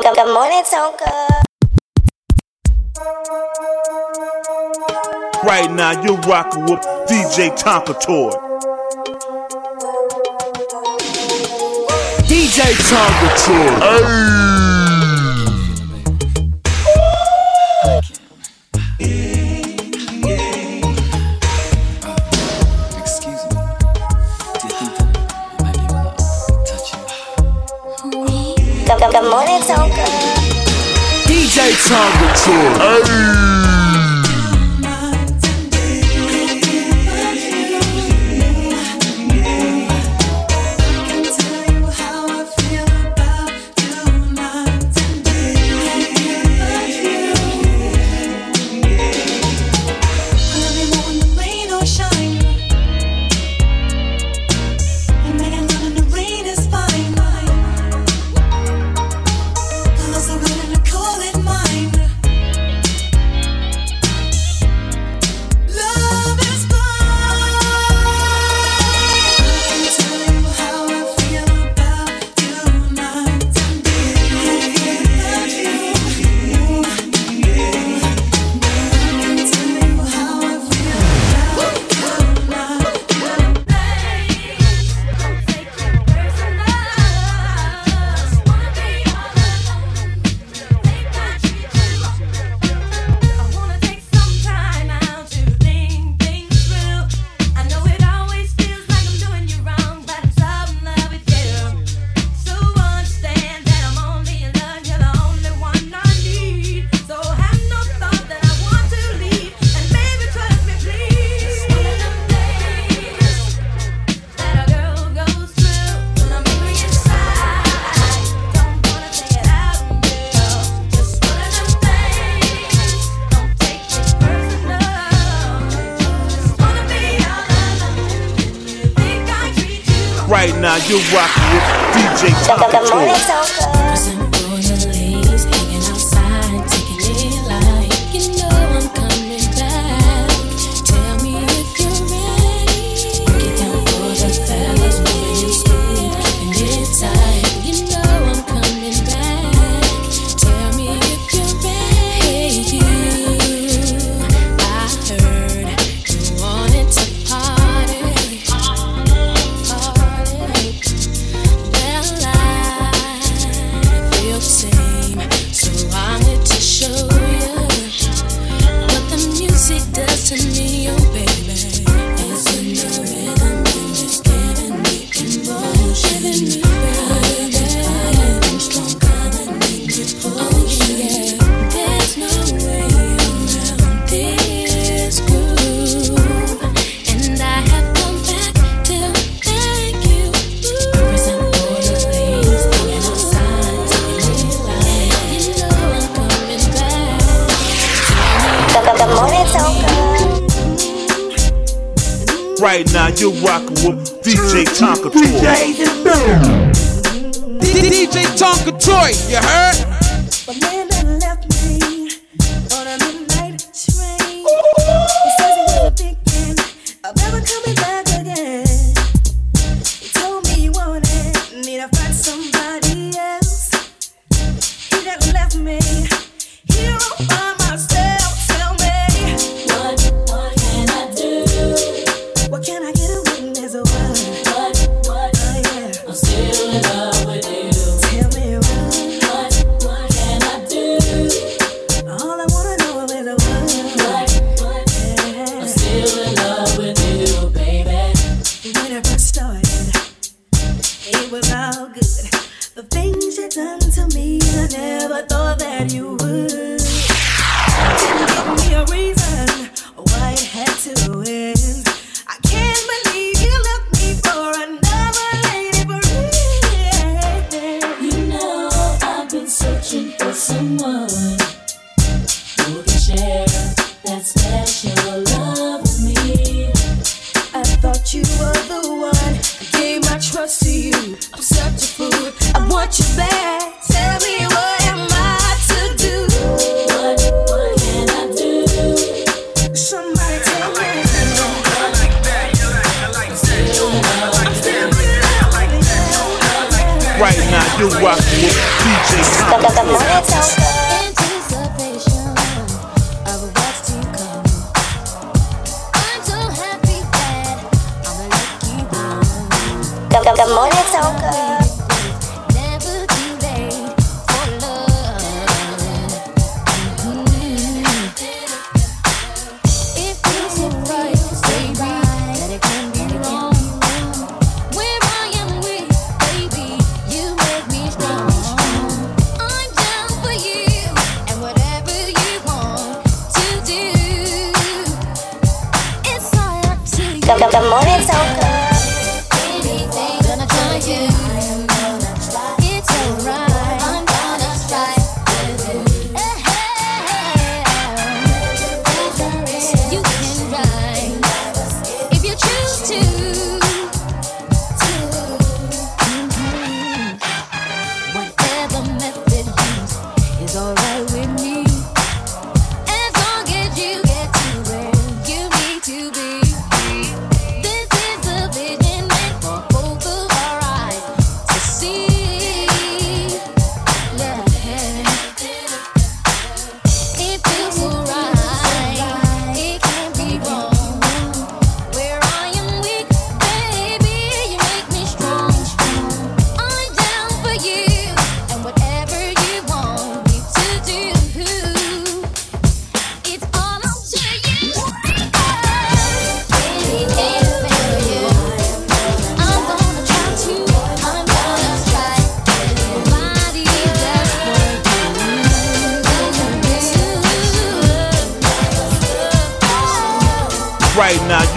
Good, good, good morning, Tonka. Right now, you're rocking with DJ Tonka Toy. DJ Tonka Toy. Hey. Conservatory. Hey. with DJ Top Right now, you're rocking with DJ Tonka Toy. DJ Tonka Toy, you heard? Left me on a midnight train. He says he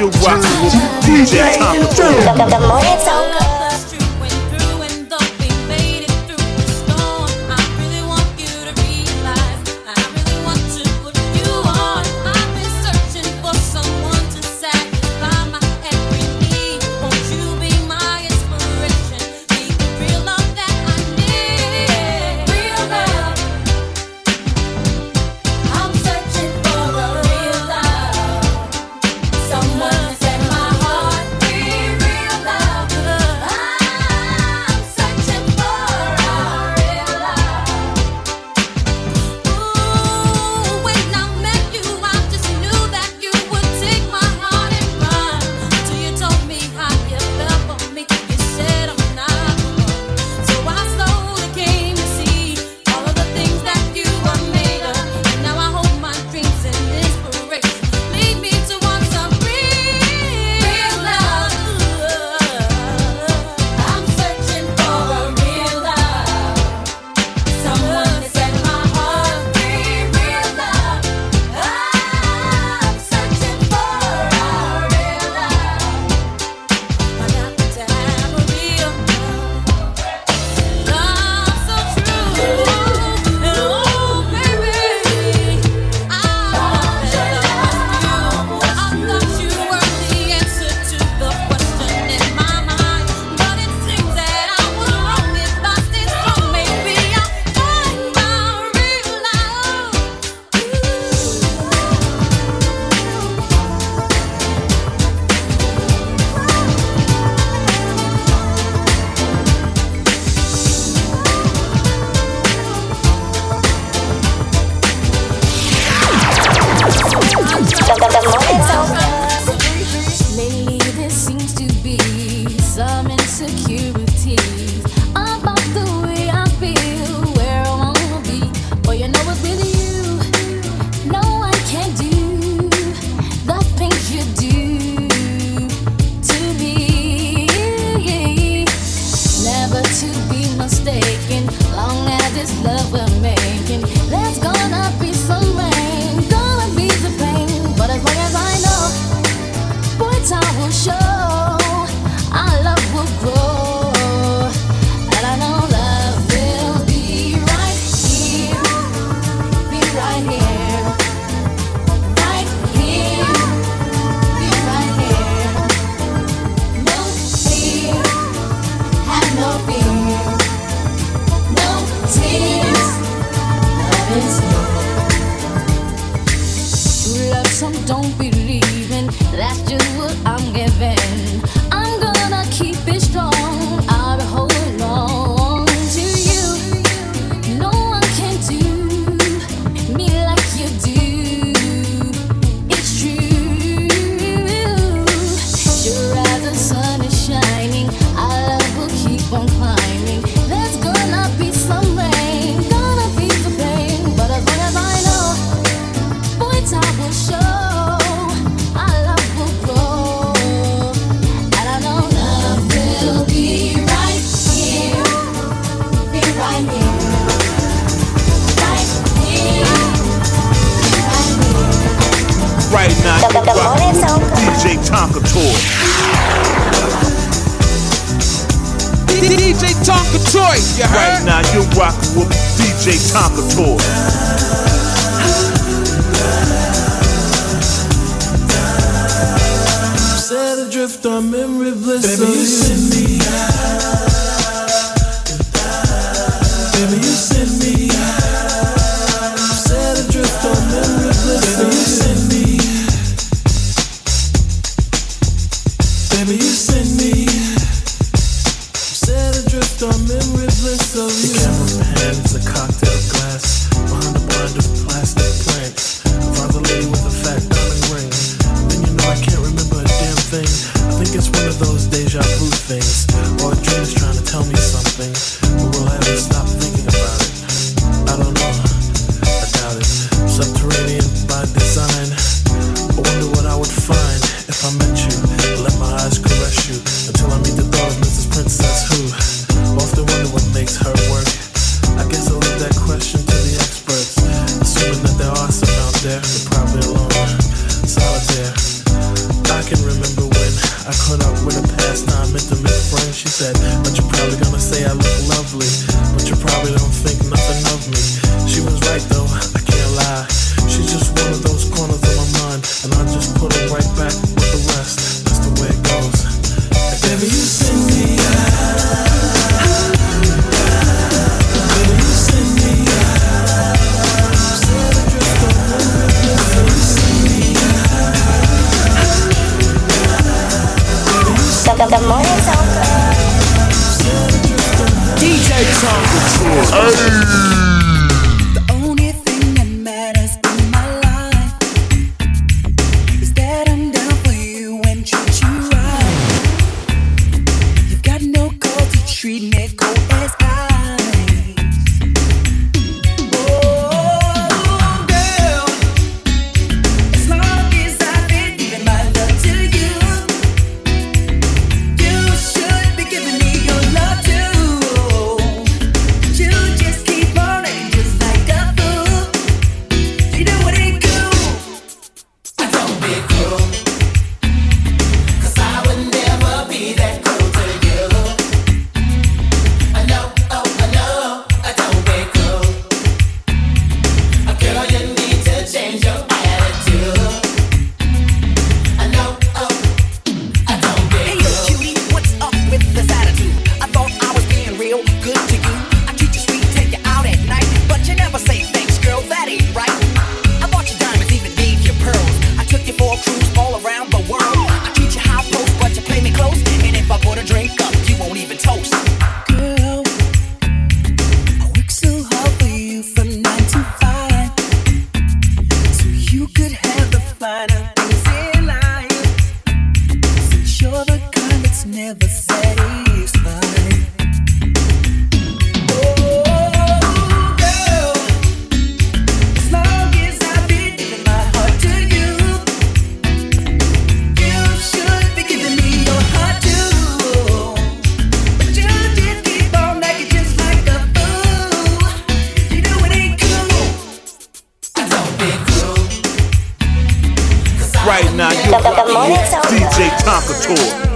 you're rocking with Right now. You're the, the rocking morning with DJ Tonka Toy.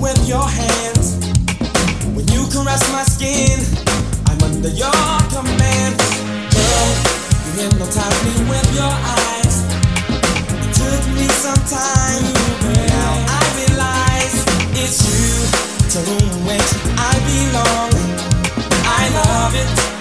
With your hands. When you caress my skin, I'm under your command. Hypnotize me with your eyes. Took me some time. Realize it's you to whom I belong. I love it.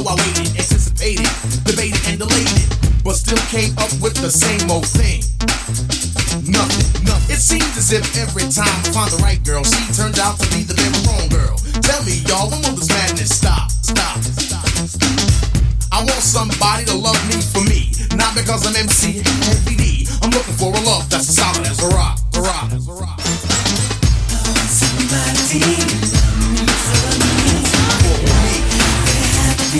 So I waited, anticipated, debated and delayed but still came up with the same old thing. Nothing, nothing. It seems as if every time I find the right girl, she turns out to be the very wrong girl. Tell me, y'all, when will this madness stop? Stop, stop. I want somebody to love me for me, not because I'm MC Heavy D. I'm looking for a love that's solid as a rock, a rock, as a rock. DJ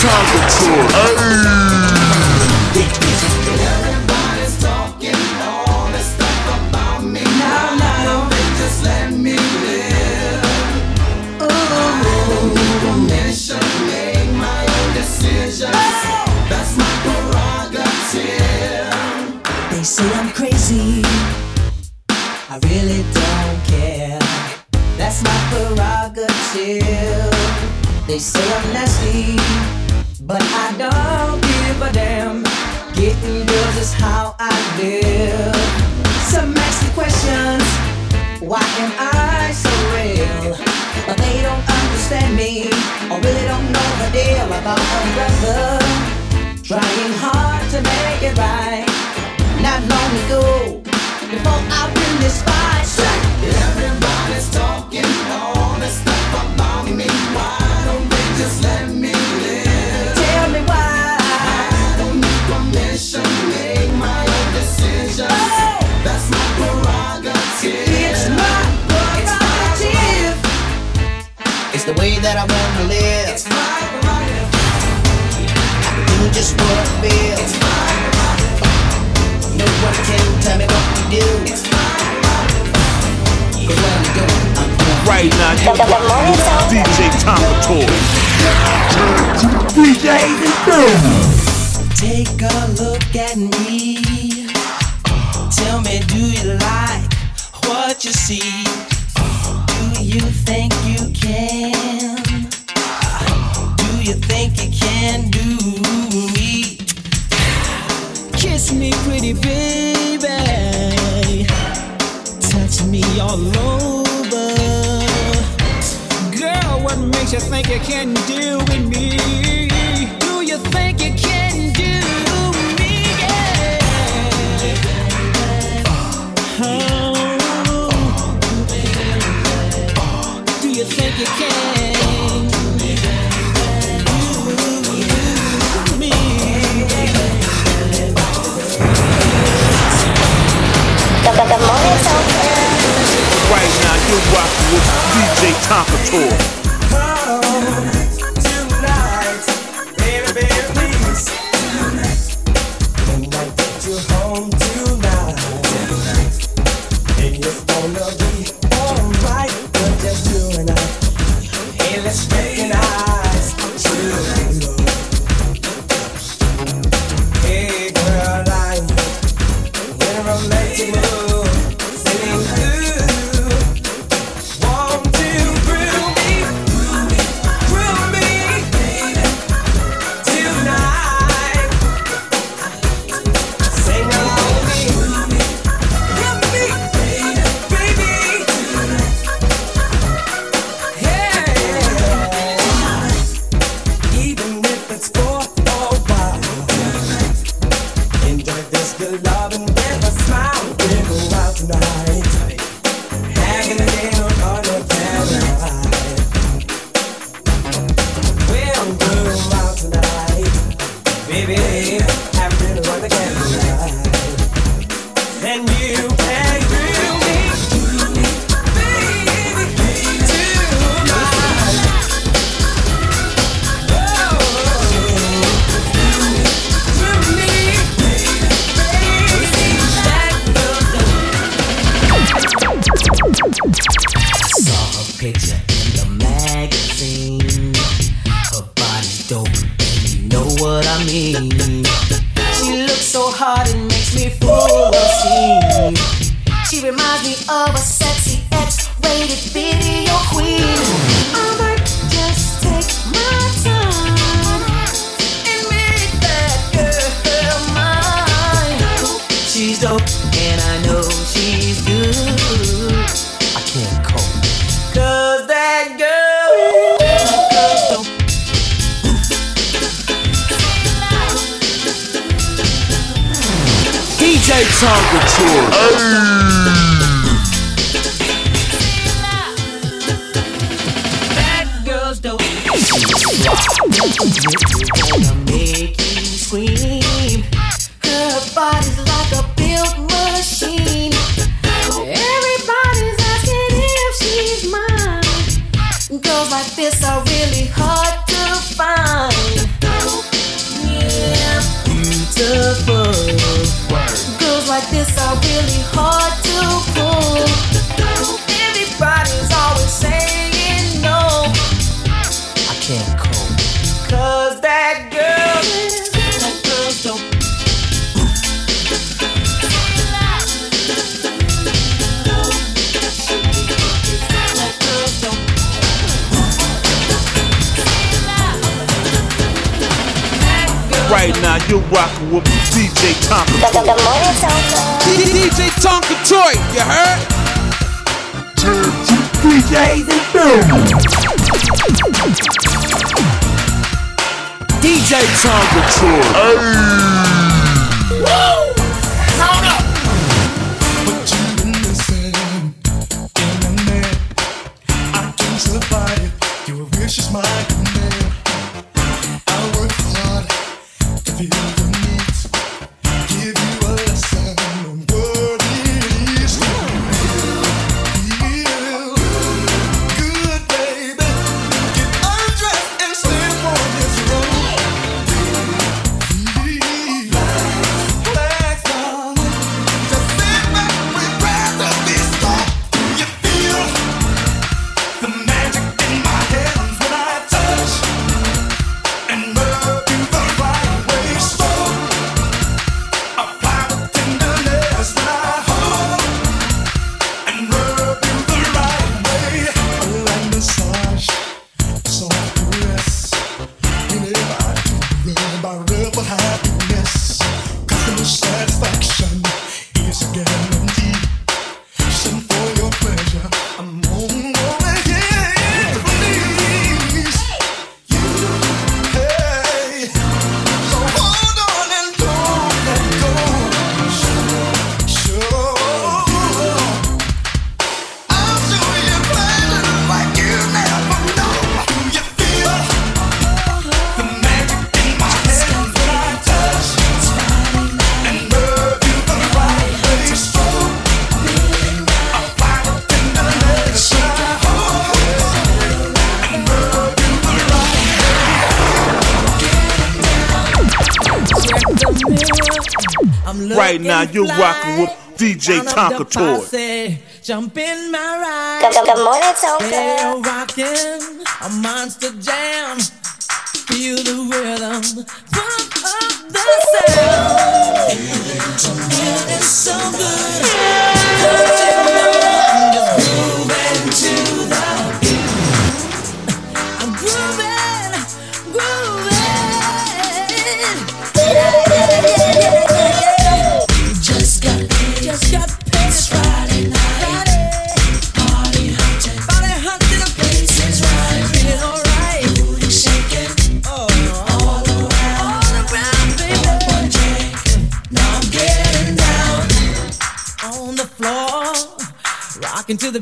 Tonka Tour. They That's my prerogative. They say I'm nasty, but I don't give a damn. Getting girls is how I live. Some ask me questions. Why am I so real? But they don't understand me, or really don't know the deal about a brother. Trying hard to make it right. Not long ago, before I win this fight, everybody's talking the way that I wanna live. It's my prerogative. I do just what I feel. It's my prerogative. No one can tell me what to do. It's my prerogative. 'Cause when I'm doing, I'm doing. Right now, you're The- the morning rocking with DJ Tonka Tour. Take a look at me. Tell me, do you like what you see? Do you think you can? do me. Kiss me, pretty baby. Touch me all over. Girl, what makes you think you can do still rocking with DJ Tonka Tour. really hard to find. Yeah, beautiful. Girls like this are really hard to right now you're rocking with me, DJ Tonka. The, the, the morning Tonka. DJ Tonka Toy, you heard? DJs and. DJ Tonka Toy. Hey. Woo! Sound up. But you've been missing in. I survive. You vicious. right now you're rocking with DJ Tonka Toy. Jump in my ride. Good, good morning, Tonka. They're rocking a monster jam. Feel the rhythm. Pump up the sound. Feeling so good. Don't you know? Into the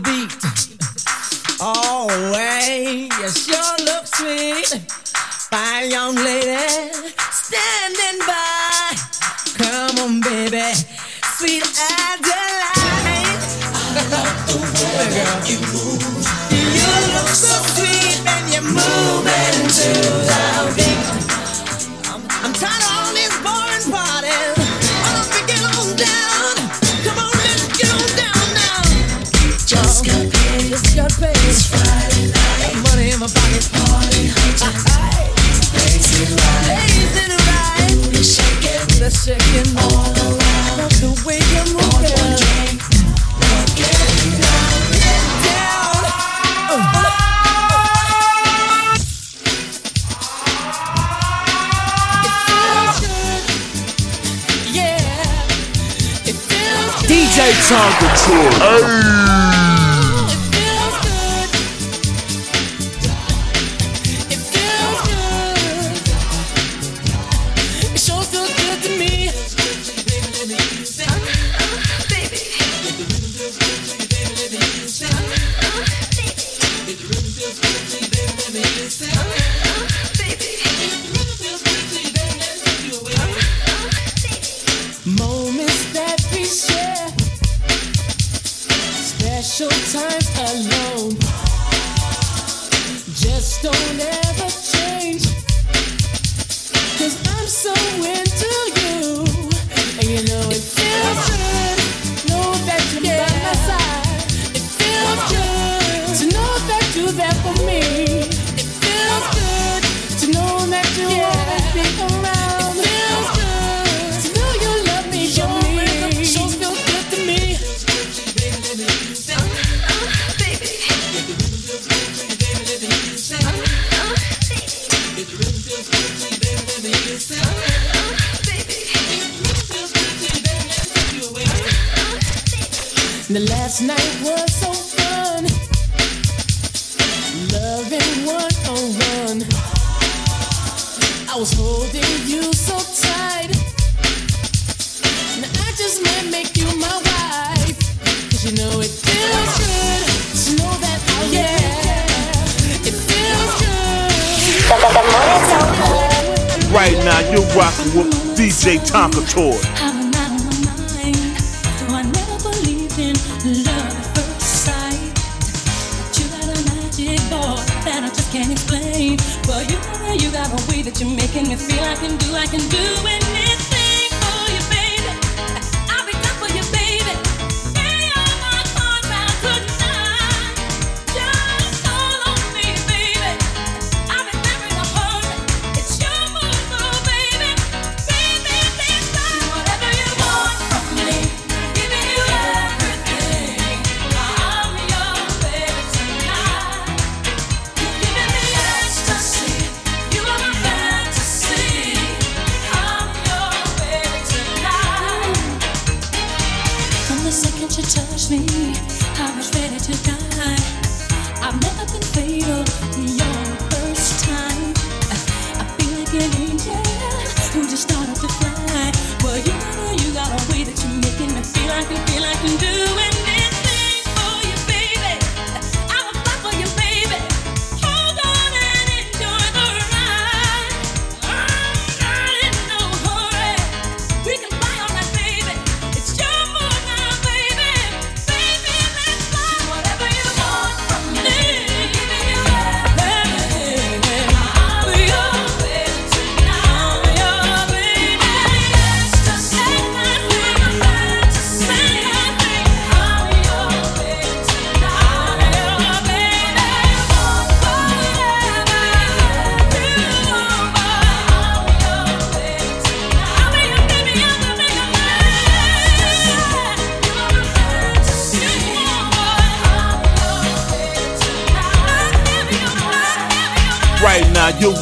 DJ Tonka Tour. Hey. torch.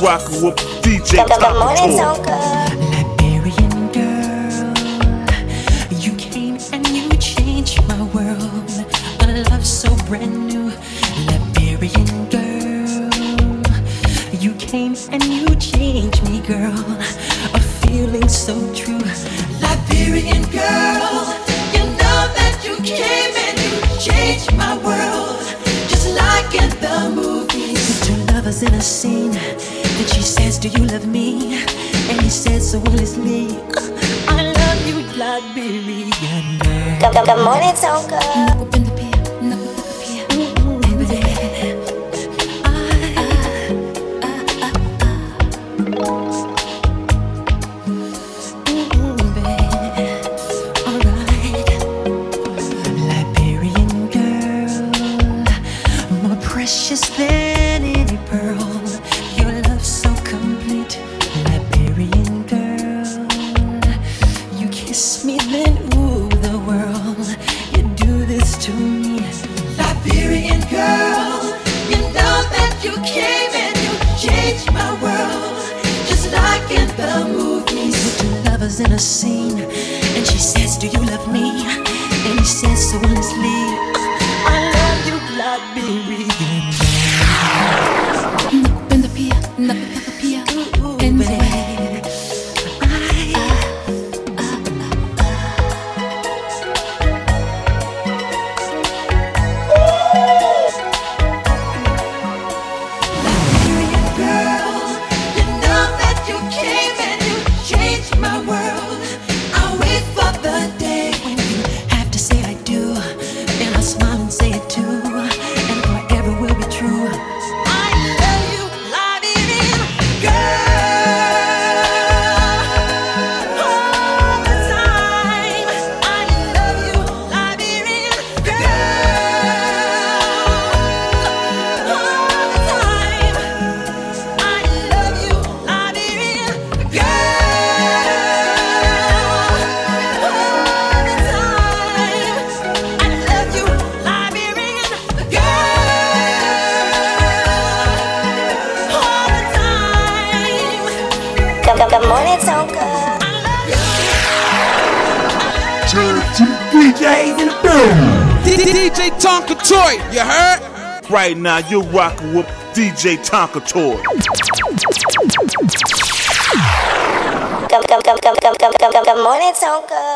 Me? now you're rocking with DJ Good, good morning, Tonka Toy. Tonka. Liberian girl, you came and you changed my world. A love so brand new. Liberian girl, you came and you changed me, girl. A feeling so true. Liberian girl, you know that you came and you changed my world. Just like in the movies. Two lovers in a scene. Then she says, Do you love me? And he says so willingly, I love you, Liberian. Good, good, good morning, Tonka. Right now you're rocking with DJ Tonka Toy. Good morning, Tonka.